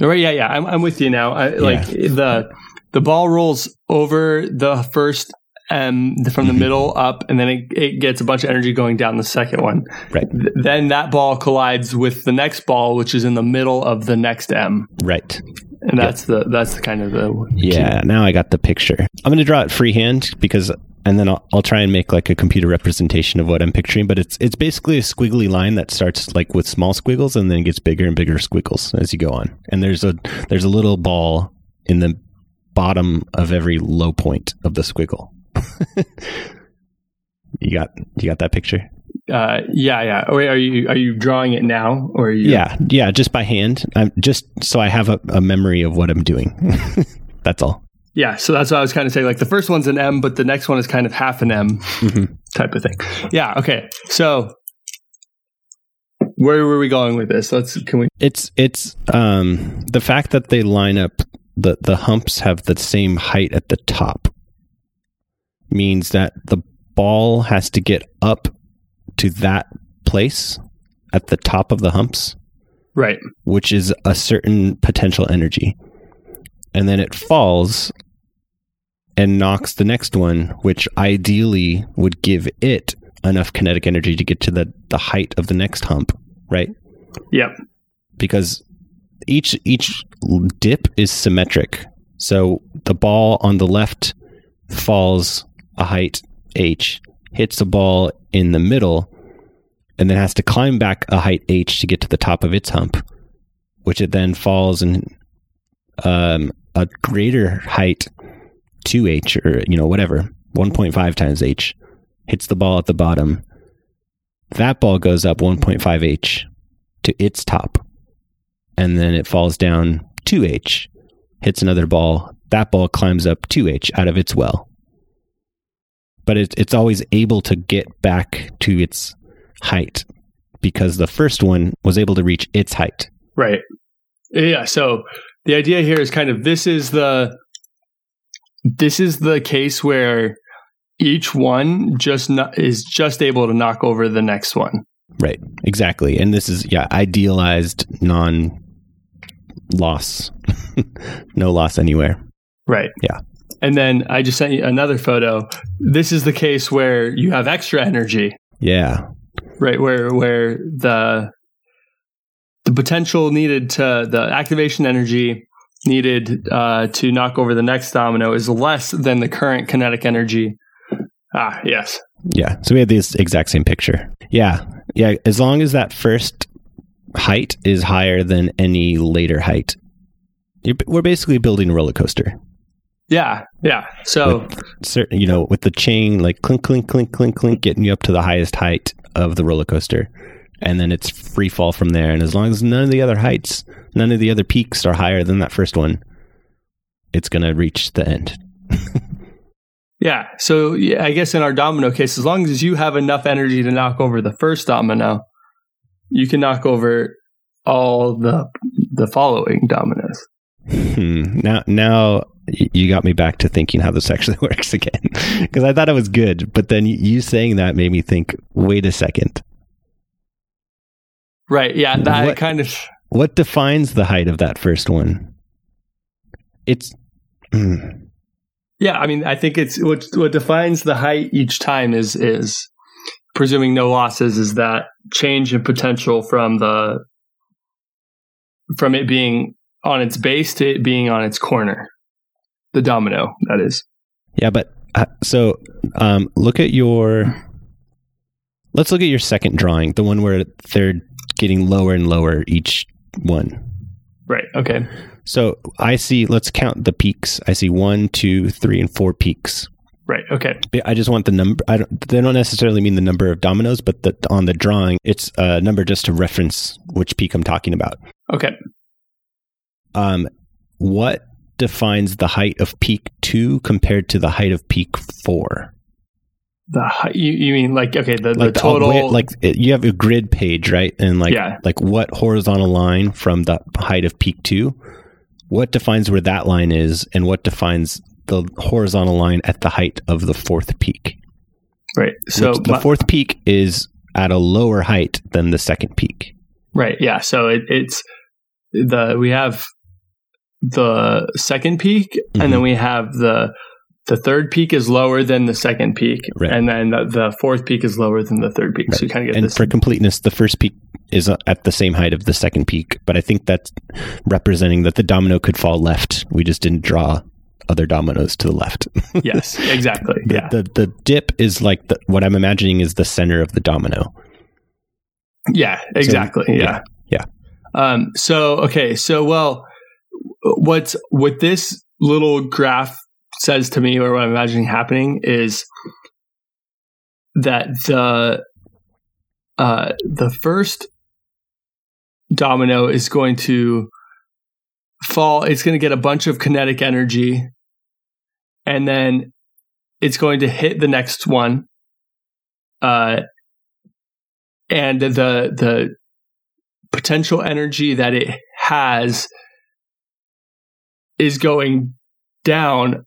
S2: Right? Yeah, yeah. I'm, I'm with you now. I, like the the ball rolls over the first M from the
S1: Mhm.
S2: middle up, and then it, it gets a bunch of energy going down the second one.
S1: Right.
S2: Th- then that ball collides with the next ball, which is in the middle of the next M,
S1: right.
S2: And that's the that's the kind of the
S1: yeah now i got the picture. I'm going to draw it freehand because and then I'll, I'll try and make like a computer representation of what i'm picturing but it's it's basically a squiggly line that starts like with small squiggles and then gets bigger and bigger squiggles as you go on. And there's a there's a little ball in the bottom of every low point of the squiggle you got you got that picture
S2: Uh, yeah, yeah. Wait, are you are you drawing it now, or you?
S1: yeah yeah just by hand i'm just so i have a, a memory of what i'm doing that's all
S2: yeah. So that's what I was kind of saying. Like the first one's an M, but the next one is kind of half an M
S1: Mhm.
S2: type of thing. Yeah. Okay. So where were we going with this? Let's can we?
S1: It's it's um the fact that they line up the the humps have the same height at the top means that the ball has to get up to that place at the top of the humps,
S2: Right.
S1: which is a certain potential energy. And then it falls and knocks the next one, which ideally would give it enough kinetic energy to get to the, the height of the next hump, right?
S2: Yep.
S1: because each each dip is symmetric. So the ball on the left falls a height h, hits a ball in the middle, and then has to climb back a height h to get to the top of its hump, which it then falls in um, a greater height 2h or you know whatever 1.5 times h hits the ball at the bottom. That ball goes up 1.5h to its top and then it falls down 2h hits another ball that ball climbs up 2h out of its well but it, it's always able to get back to its height because the first one was able to reach its height
S2: Right. Yeah. So the idea here is kind of this is the this is the case where each one just no, is just able to knock over the next one.
S1: right exactly and this is yeah idealized non loss no loss anywhere
S2: Right.
S1: Yeah.
S2: And then I just sent you another photo. This is the case where you have extra energy,
S1: yeah
S2: right? Where where the the potential needed to the activation energy needed uh, to knock over the next domino is less than the current kinetic energy. Ah, yes.
S1: Yeah. So we had this exact same picture. Yeah. Yeah. As long as that first height is higher than any later height, you're, we're basically building a roller coaster.
S2: Yeah, yeah. So
S1: Certain, you know, with the chain like clink, clink, clink, clink, clink, getting you up to the highest height of the roller coaster. And then it's free fall from there. And as long as none of the other heights, none of the other peaks are higher than that first one, it's going to reach the end.
S2: yeah, so yeah, I guess in our domino case, as long as you have enough energy to knock over the first domino, you can knock over all the the following dominoes.
S1: Hmm. Now, now you got me back to thinking how this actually works again, because I thought it was good, but then you saying that made me think. Wait a second.
S2: Right. Yeah, that
S1: What-
S2: kind of
S1: What defines the height of that first one? It's. hmm.
S2: Yeah, I mean, I think it's what what defines the height each time is is presuming no losses is that change in potential from the from it being on its base to it being on its corner. The domino, that is.
S1: Yeah, but uh, so um, look at your. Let's look at your second drawing, the one where they're getting lower and lower each one.
S2: Right. Okay.
S1: So I see. Let's count the peaks. I see one, two, three, and four peaks.
S2: Right. Okay.
S1: I just want the number. I don't. They don't necessarily mean the number of dominoes, but the, on the drawing, it's a number just to reference which peak I'm talking about.
S2: Okay.
S1: Um, what defines the height of peak two compared to the height of peak four?
S2: The height, you, you mean like okay, the,
S1: Like
S2: the total
S1: where- like you have a grid page, right? And like
S2: Yeah.
S1: like what horizontal line from the height of peak two? What defines where that line is, and what defines the horizontal line at the height of the fourth peak?
S2: right. So
S1: Which the
S2: my-
S1: fourth peak is at a lower height than the second peak.
S2: Right. Yeah. So it, it's the we have the second peak,
S1: Mm-hmm.
S2: and then we have the the third peak is lower than the second peak,
S1: Right.
S2: and then the, the fourth peak is lower than the third peak. So you kind of get this.
S1: and
S2: this.
S1: for completeness, the first peak is uh, at the same height of the second peak, but I think that's representing that the domino could fall left. We just didn't draw other dominoes to the left.
S2: yes. Exactly.
S1: the,
S2: yeah.
S1: the the dip is like the, what I'm imagining is the center of the domino.
S2: Yeah. Exactly. yeah.
S1: yeah.
S2: Um. So okay. So well, what's what this little graph says to me, or what I'm imagining happening, is that the uh the first domino is going to fall. It's going to get a bunch of kinetic energy, and then it's going to hit the next one. Uh, and the the potential energy that it has is going down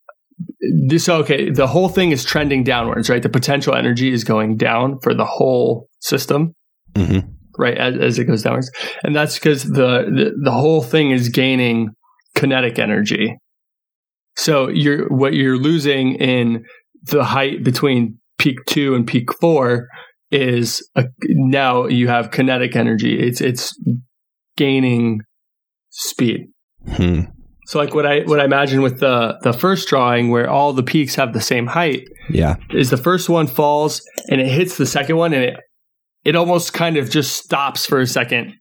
S2: this okay. The whole thing is trending downwards, right? The potential energy is going down for the whole system,
S1: hmm
S2: right? As, as it goes downwards, and that's because the, the the whole thing is gaining kinetic energy. So you're what you're losing in the height between peak two and peak four is a, now you have kinetic energy. It's it's gaining speed.
S1: Hmm.
S2: So like what I what I imagine with the the first drawing where all the peaks have the same height
S1: Yeah.
S2: is the first one falls and it hits the second one and it it almost kind of just stops for a second.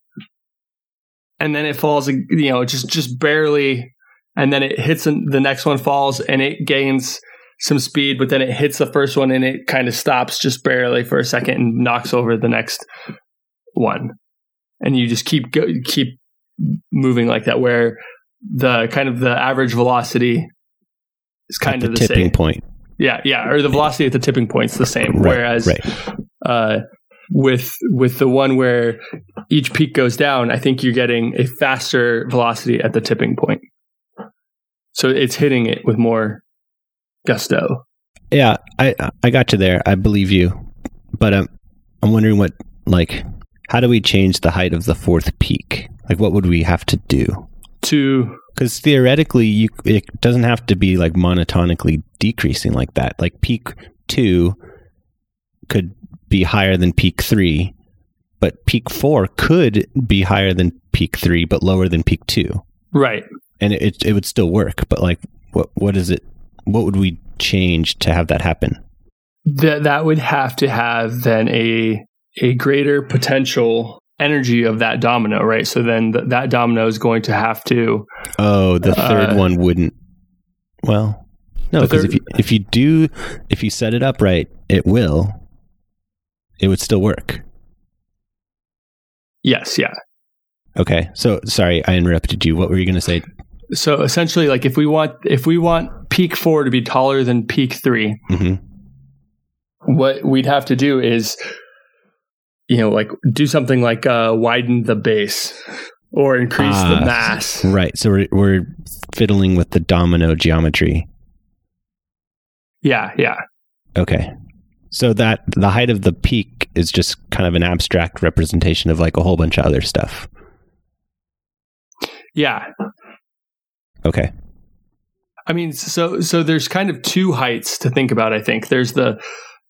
S2: And then it falls you know just just barely and then it hits and the next one falls and it gains some speed but then it hits the first one and it kind of stops just barely for a second and knocks over the next one. And you just keep go, keep moving like that where the kind of the average velocity is kind
S1: At
S2: of
S1: the same.
S2: the
S1: tipping
S2: same.
S1: point.
S2: Yeah, yeah, or the velocity at the tipping point's the same.
S1: Right,
S2: Whereas
S1: right.
S2: uh, with with the one where each peak goes down, I think you're getting a faster velocity at the tipping point. So it's hitting it with more gusto.
S1: Yeah, I I got you there. I believe you, but um, I'm wondering what like how do we change the height of the fourth peak? Like, what would we have to do?
S2: To
S1: Because theoretically, you it doesn't have to be like monotonically decreasing like that. Like peak two could be higher than peak three, but peak four could be higher than peak three, but lower than peak two,
S2: right,
S1: and it it, it would still work. But like, what what is it? What would we change to have that happen?
S2: that that would have to have then a a greater potential energy of that domino, right? So then th- that domino is going to have to
S1: Oh, the third
S2: Uh,
S1: one wouldn't. Well, no, because if you if you do if you set it up right, it will. It would still work.
S2: yes, yeah.
S1: Okay, so sorry, I interrupted you. What were you going to say?
S2: So essentially, like if we want if we want peak four to be taller than peak three,
S1: hmm
S2: what we'd have to do is, you know, like do something like uh, widen the base or increase
S1: Ah,
S2: the mass.
S1: Right. So we're we're fiddling with the domino geometry.
S2: Yeah, yeah,
S1: Okay. So that the height of the peak is just kind of an abstract representation of like a whole bunch of other stuff.
S2: yeah.
S1: Okay.
S2: I mean, so so there's kind of two heights to think about. I think there's the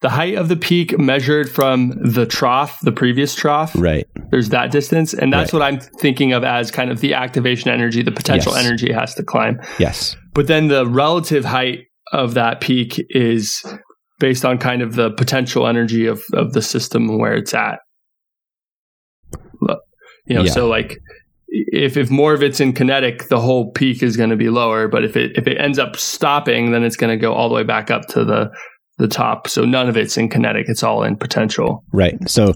S2: the height of the peak measured from the trough, the previous trough.
S1: Right.
S2: There's that distance, and that's
S1: Right.
S2: what I'm thinking of as kind of the activation energy, the potential
S1: Yes.
S2: energy it has to climb.
S1: Yes.
S2: But then the relative height of that peak is based on kind of the potential energy of, of the system and where it's at. You know,
S1: Yeah.
S2: so like if if more of it's in kinetic, the whole peak is going to be lower. But if it if it ends up stopping, then it's going to go all the way back up to the the top. So none of it's in kinetic; it's all in potential.
S1: Right. So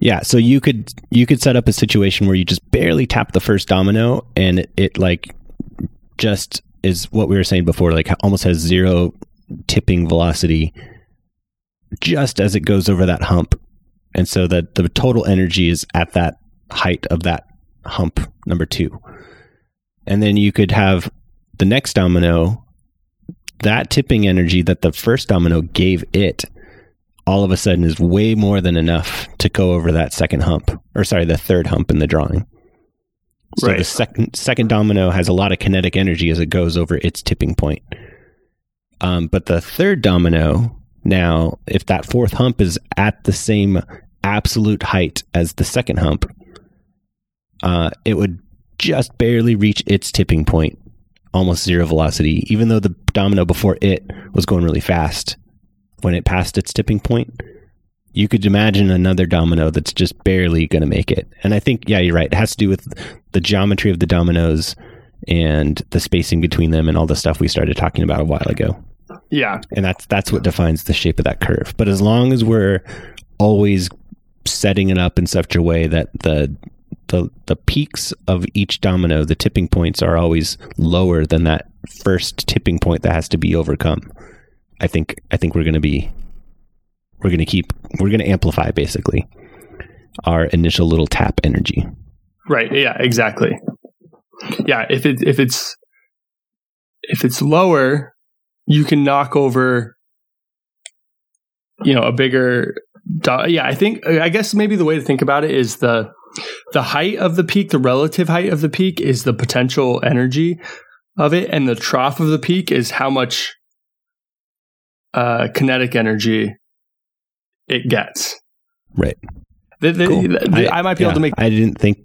S1: yeah, so you could you could set up a situation where you just barely tap the first domino and it, it like just is what we were saying before, like almost has zero tipping velocity just as it goes over that hump. And so that the total energy is at that height of that hump number two. And then you could have the next domino, that tipping energy that the first domino gave it all of a sudden is way more than enough to go over that second hump, or sorry, the third hump in the drawing. So
S2: Right.
S1: the second second domino has a lot of kinetic energy as it goes over its tipping point. Um, but the third domino now, if that fourth hump is at the same absolute height as the second hump, uh, it would just barely reach its tipping point, almost zero velocity, even though the domino before it was going really fast when it passed its tipping point. You could imagine another domino that's just barely going to make it. And I think, yeah, you're right. It has to do with the geometry of the dominoes and the spacing between them and all the stuff we started talking about a while ago.
S2: Yeah,
S1: And that's that's what defines the shape of that curve. But as long as we're always setting it up in such a way that the the the peaks of each domino, the tipping points are always lower than that first tipping point that has to be overcome. I think I think we're going to be we're going to keep we're going to amplify basically our initial little tap energy.
S2: right. Yeah, exactly. Yeah, if it if it's if it's lower you can knock over you know a bigger yeah i think i guess maybe the way to think about it is the the height of the peak the relative height of the peak is the potential energy of it and the trough of the peak is how much uh kinetic energy it gets
S1: Right.
S2: The- the-
S1: Cool.
S2: the- I, might be able to make
S1: I didn't think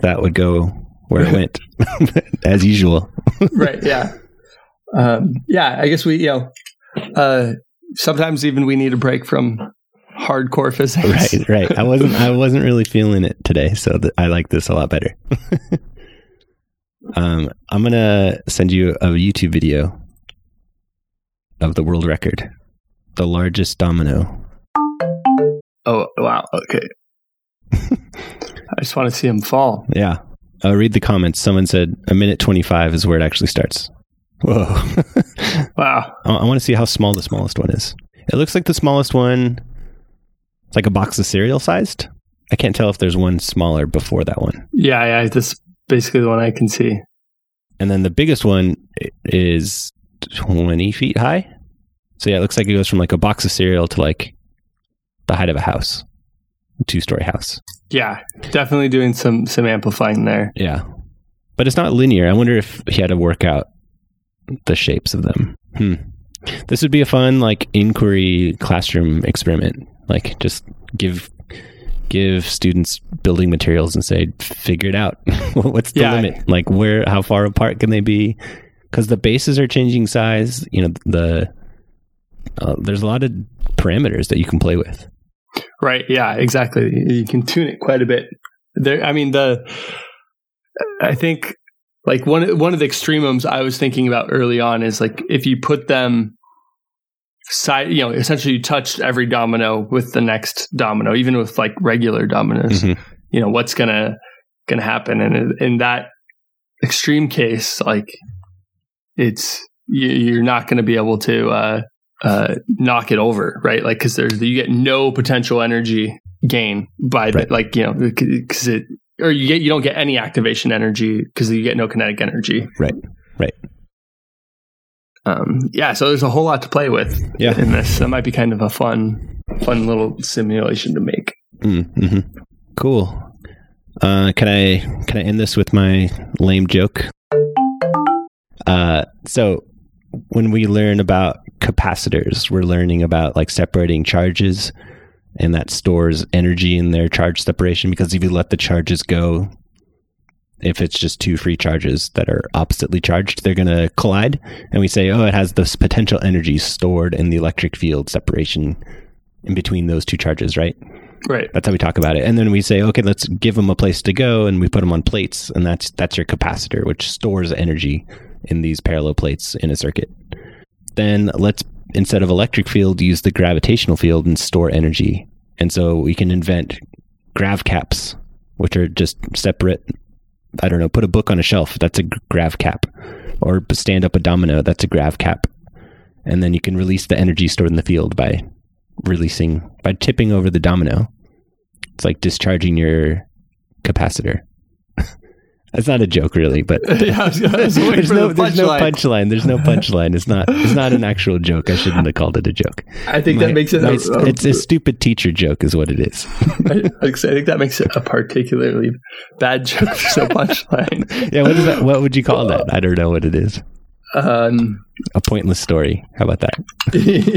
S1: that would go where it went, as usual.
S2: right yeah um yeah i guess we you know uh sometimes even we need a break from hardcore physics
S1: Right, right. I wasn't. I wasn't really feeling it today, so th- I like this a lot better. um, I'm gonna send you a YouTube video of the world record, the largest domino.
S2: oh wow okay i just want to see him fall
S1: Yeah. Uh, read the comments. Someone said a minute 25 is where it actually starts. Whoa.
S2: wow
S1: I, I want to see how small the smallest one is. It looks like the smallest one, it's like a box of cereal sized. I can't tell if there's one smaller before that one.
S2: yeah yeah this is basically the one i can see
S1: And then the biggest one is 20 feet high. So yeah, it looks like it goes from like a box of cereal to like the height of a house, a two story house.
S2: yeah definitely doing some some amplifying there
S1: Yeah. But it's not linear. I wonder if he had to work out the shapes of them. Hmm. This would be a fun like inquiry classroom experiment. Like just give give students building materials and say figure it out. What's the
S2: Yeah.
S1: limit? Like where how far apart can they be? Cuz the bases are changing size, you know, the uh, there's a lot of parameters that you can play with.
S2: Right. Yeah, exactly. You can tune it quite a bit. There I mean the I think like one one of the extremums I was thinking about early on is like if you put them side you know, essentially you touched every domino with the next domino, even with like regular dominoes,
S1: Mhm.
S2: you know, what's gonna gonna happen. And in, in that extreme case, like it's you, you're not gonna be able to uh uh, knock it over, right? Like because there's you get no potential energy gain by
S1: Right.
S2: like you know because it or you get you don't get any activation energy because you get no kinetic energy.
S1: Right. Right.
S2: Um, yeah, so there's a whole lot to play with
S1: Yeah.
S2: in this. That might be kind of a fun, fun little simulation to make.
S1: Mm-hmm. Cool. Uh, can I can I end this with my lame joke? Uh, so when we learn about capacitors, we're learning about like separating charges, and that stores energy in their charge separation. Because if you let the charges go, if it's just two free charges that are oppositely charged, they're going to collide. And we say, oh, it has this potential energy stored in the electric field separation in between those two charges, right?
S2: Right.
S1: That's how we talk about it. And then we say, okay, let's give them a place to go, and we put them on plates, and that's that's your capacitor, which stores energy in these parallel plates in a circuit. Then let's instead of electric field, use the gravitational field and store energy. And so we can invent grav caps, which are just separate. I don't know. Put a book on a shelf. That's a grav cap, or stand up a domino. That's a grav cap. And then you can release the energy stored in the field by releasing by tipping over the domino. It's like discharging your capacitor. That's not a joke, really, but
S2: yeah, I was, I was waiting
S1: there's no
S2: the
S1: there's no
S2: punchline.
S1: There's no punchline. It's not it's not an actual joke. I shouldn't have called it a joke.
S2: I think
S1: My-
S2: that makes it.
S1: my-
S2: a,
S1: it's a stupid teacher joke, is what it is.
S2: I, I think that makes it a particularly bad joke. There's no punchline.
S1: Yeah, what is that? What would you call that? I don't know what it is.
S2: Um,
S1: A pointless story. How about that?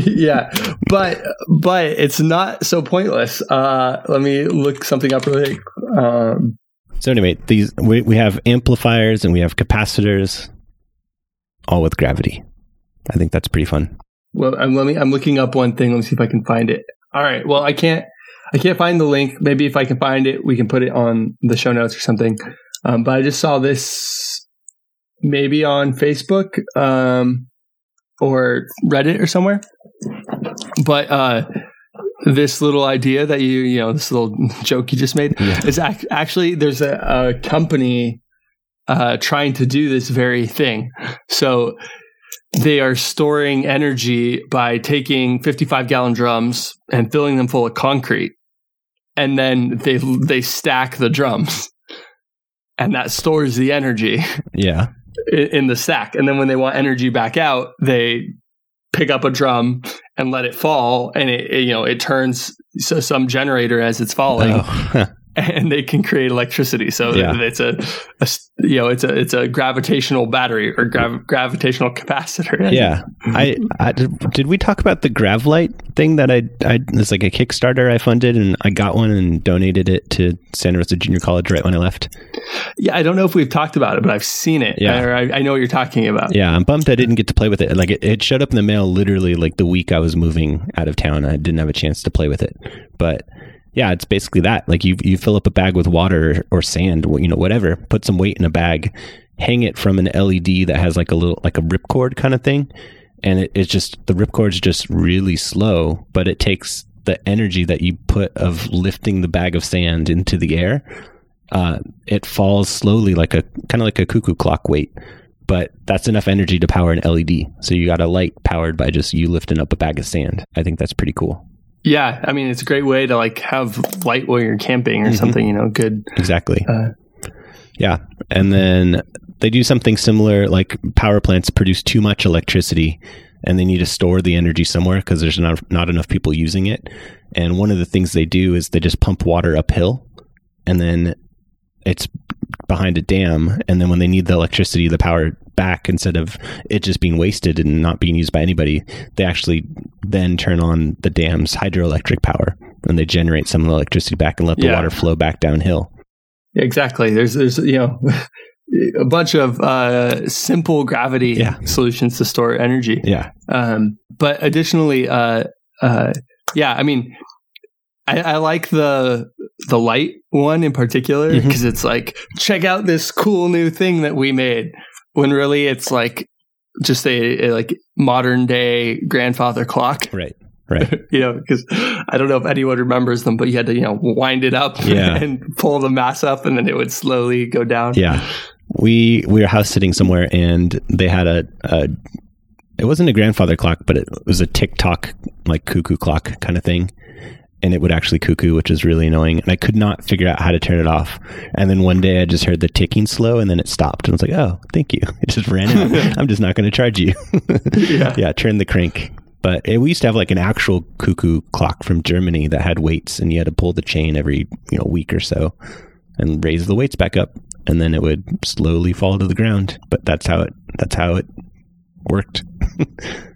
S2: yeah, but but it's not so pointless. Uh, let me look something up really. Um,
S1: So anyway, these we, we have amplifiers and we have capacitors, all with gravity. I think that's pretty fun.
S2: well, I'm let me. I'm looking up one thing. Let me see if I can find it. All right. Well, I can't. I can't find the link. Maybe if I can find it, we can put it on the show notes or something. Um, but I just saw this maybe on Facebook um, or Reddit or somewhere. But uh, this little idea that you you know this little joke you just made
S1: Yeah.
S2: is ac- actually there's a, a company uh, trying to do this very thing. So they are storing energy by taking 55 gallon drums and filling them full of concrete, and then they they stack the drums, and that stores the energy
S1: Yeah.
S2: in, in the stack. And then when they want energy back out, they pick up a drum and let it fall, and it, it you know it turns so some generator as it's falling,
S1: Oh.
S2: and they can create electricity. So
S1: Yeah.
S2: it's a, a you know it's a it's a gravitational battery or grav- gravitational capacitor.
S1: yeah. I, I did, did we talk about the Gravlight thing that I I it's like a Kickstarter I funded and I got one and donated it to Santa Rosa Junior College right when I left.
S2: yeah. I don't know if we've talked about it, but I've seen it.
S1: Yeah.
S2: or I, I know what you're talking about.
S1: Yeah, I'm bummed I didn't get to play with it. Like it, it showed up in the mail literally like the week I was moving out of town. I didn't have a chance to play with it. But yeah, it's basically that. Like you you fill up a bag with water or sand, you know, whatever, put some weight in a bag, hang it from an LED that has like a little like a ripcord kind of thing, and it, it's just the ripcord's just really slow, but it takes the energy that you put of lifting the bag of sand into the air. Uh, it falls slowly like a kind of like a cuckoo clock weight but that's enough energy to power an LED. So you got a light powered by just you lifting up a bag of sand. I think that's pretty cool.
S2: Yeah, I mean it's a great way to like have light while you're camping or
S1: Mhm.
S2: something. You know, good.
S1: Exactly.
S2: Uh,
S1: yeah. And then they do something similar like power plants produce too much electricity and they need to store the energy somewhere because there's not not enough people using it. And one of the things they do is they just pump water uphill and then it's behind a dam and then when they need the electricity the power back instead of it just being wasted and not being used by anybody they actually then turn on the dam's hydroelectric power and they generate some of the electricity back and let the
S2: Yeah.
S1: water flow back downhill
S2: exactly. There's there's you know a bunch of uh, simple gravity
S1: Yeah.
S2: solutions to store energy.
S1: yeah
S2: Um, but additionally, uh, uh, yeah, I mean, I, I like the the light one in particular because it's like check out this cool new thing that we made. When really it's like just a, a like modern day grandfather clock.
S1: right right
S2: you know, because I don't know if anyone remembers them, but you had to, you know, wind it up
S1: Yeah.
S2: and pull the mass up and then it would slowly go down.
S1: Yeah. We we were house sitting somewhere and they had a, a it wasn't a grandfather clock, but it was a tick tock like cuckoo clock kind of thing. And it would actually cuckoo, which is really annoying. And I could not figure out how to turn it off. And then one day I just heard the ticking slow and then it stopped. And I was like, oh, thank you. It just ran out. I'm just not going to charge you.
S2: Yeah.
S1: yeah, turn the crank. But it, we used to have like an actual cuckoo clock from Germany that had weights, and you had to pull the chain every you know week or so, and raise the weights back up, and then it would slowly fall to the ground. But that's how it that's how it worked.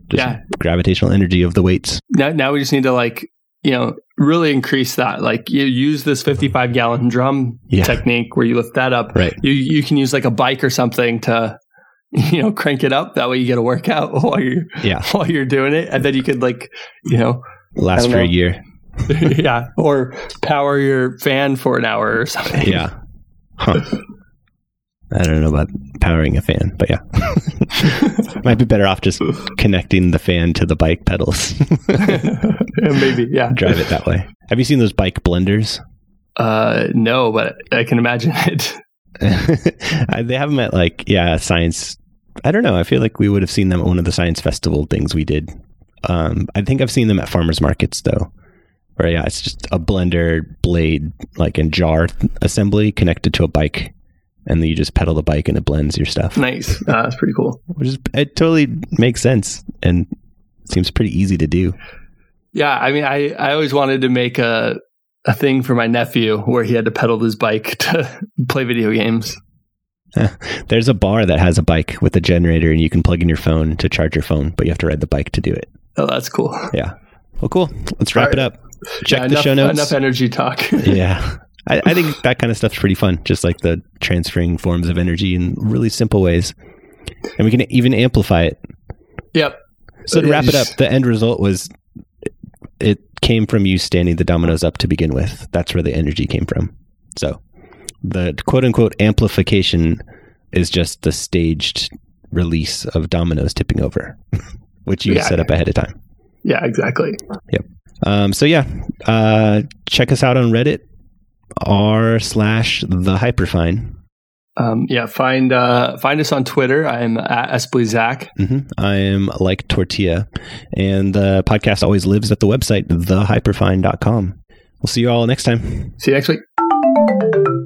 S1: Just
S2: Yeah.
S1: gravitational energy of the weights.
S2: Now, now we just need to like, you know, really increase that. Like you use this 55 gallon drum
S1: Yeah.
S2: technique where you lift that up.
S1: Right.
S2: You, you can use like a bike or something to, you know, crank it up. That way you get a workout while you're,
S1: Yeah.
S2: while you're doing it. And then you could like, you know,
S1: Last for a year.
S2: yeah, or power your fan for an hour or something.
S1: Yeah. Huh. I don't know about powering a fan, but yeah. Might be better off just connecting the fan to the bike pedals.
S2: Maybe, yeah.
S1: Drive it that way. Have you seen those bike blenders?
S2: Uh, no, but I can imagine it.
S1: I- they have them at like yeah science i don't know i feel like we would have seen them at one of the science festival things we did um i think i've seen them at farmers markets though where yeah it's just a blender blade like in jar assembly connected to a bike and then you just pedal the bike and it blends your stuff
S2: Nice. Uh, that's pretty cool.
S1: which is it totally makes sense and seems pretty easy to do
S2: Yeah, I mean, I, I always wanted to make a a thing for my nephew where he had to pedal his bike to play video games.
S1: there's a bar that has a bike with a generator and you can plug in your phone to charge your phone but you have to ride the bike to do it
S2: Oh, that's cool.
S1: Yeah. Well, cool. Let's wrap
S2: All
S1: it up. Check
S2: Yeah,
S1: the show notes.
S2: Enough energy talk.
S1: yeah. I, I think that kind of stuff's pretty fun, just like the transferring forms of energy in really simple ways. And we can even amplify it.
S2: yep.
S1: So to wrap it up, the end result was it came from you standing the dominoes up to begin with. That's where the energy came from. So the quote unquote amplification is just the staged release of dominoes tipping over, which you
S2: Yeah.
S1: set up ahead of time.
S2: Yeah, exactly. Yep.
S1: Um, so yeah, uh, check us out on Reddit r slash the hyperfine.
S2: Um, yeah, find uh, find us on Twitter. I'm at Esplizak.
S1: hmm I am like tortilla, and the podcast always lives at the website thehyperfine.com. We'll see you all next time.
S2: See you next week.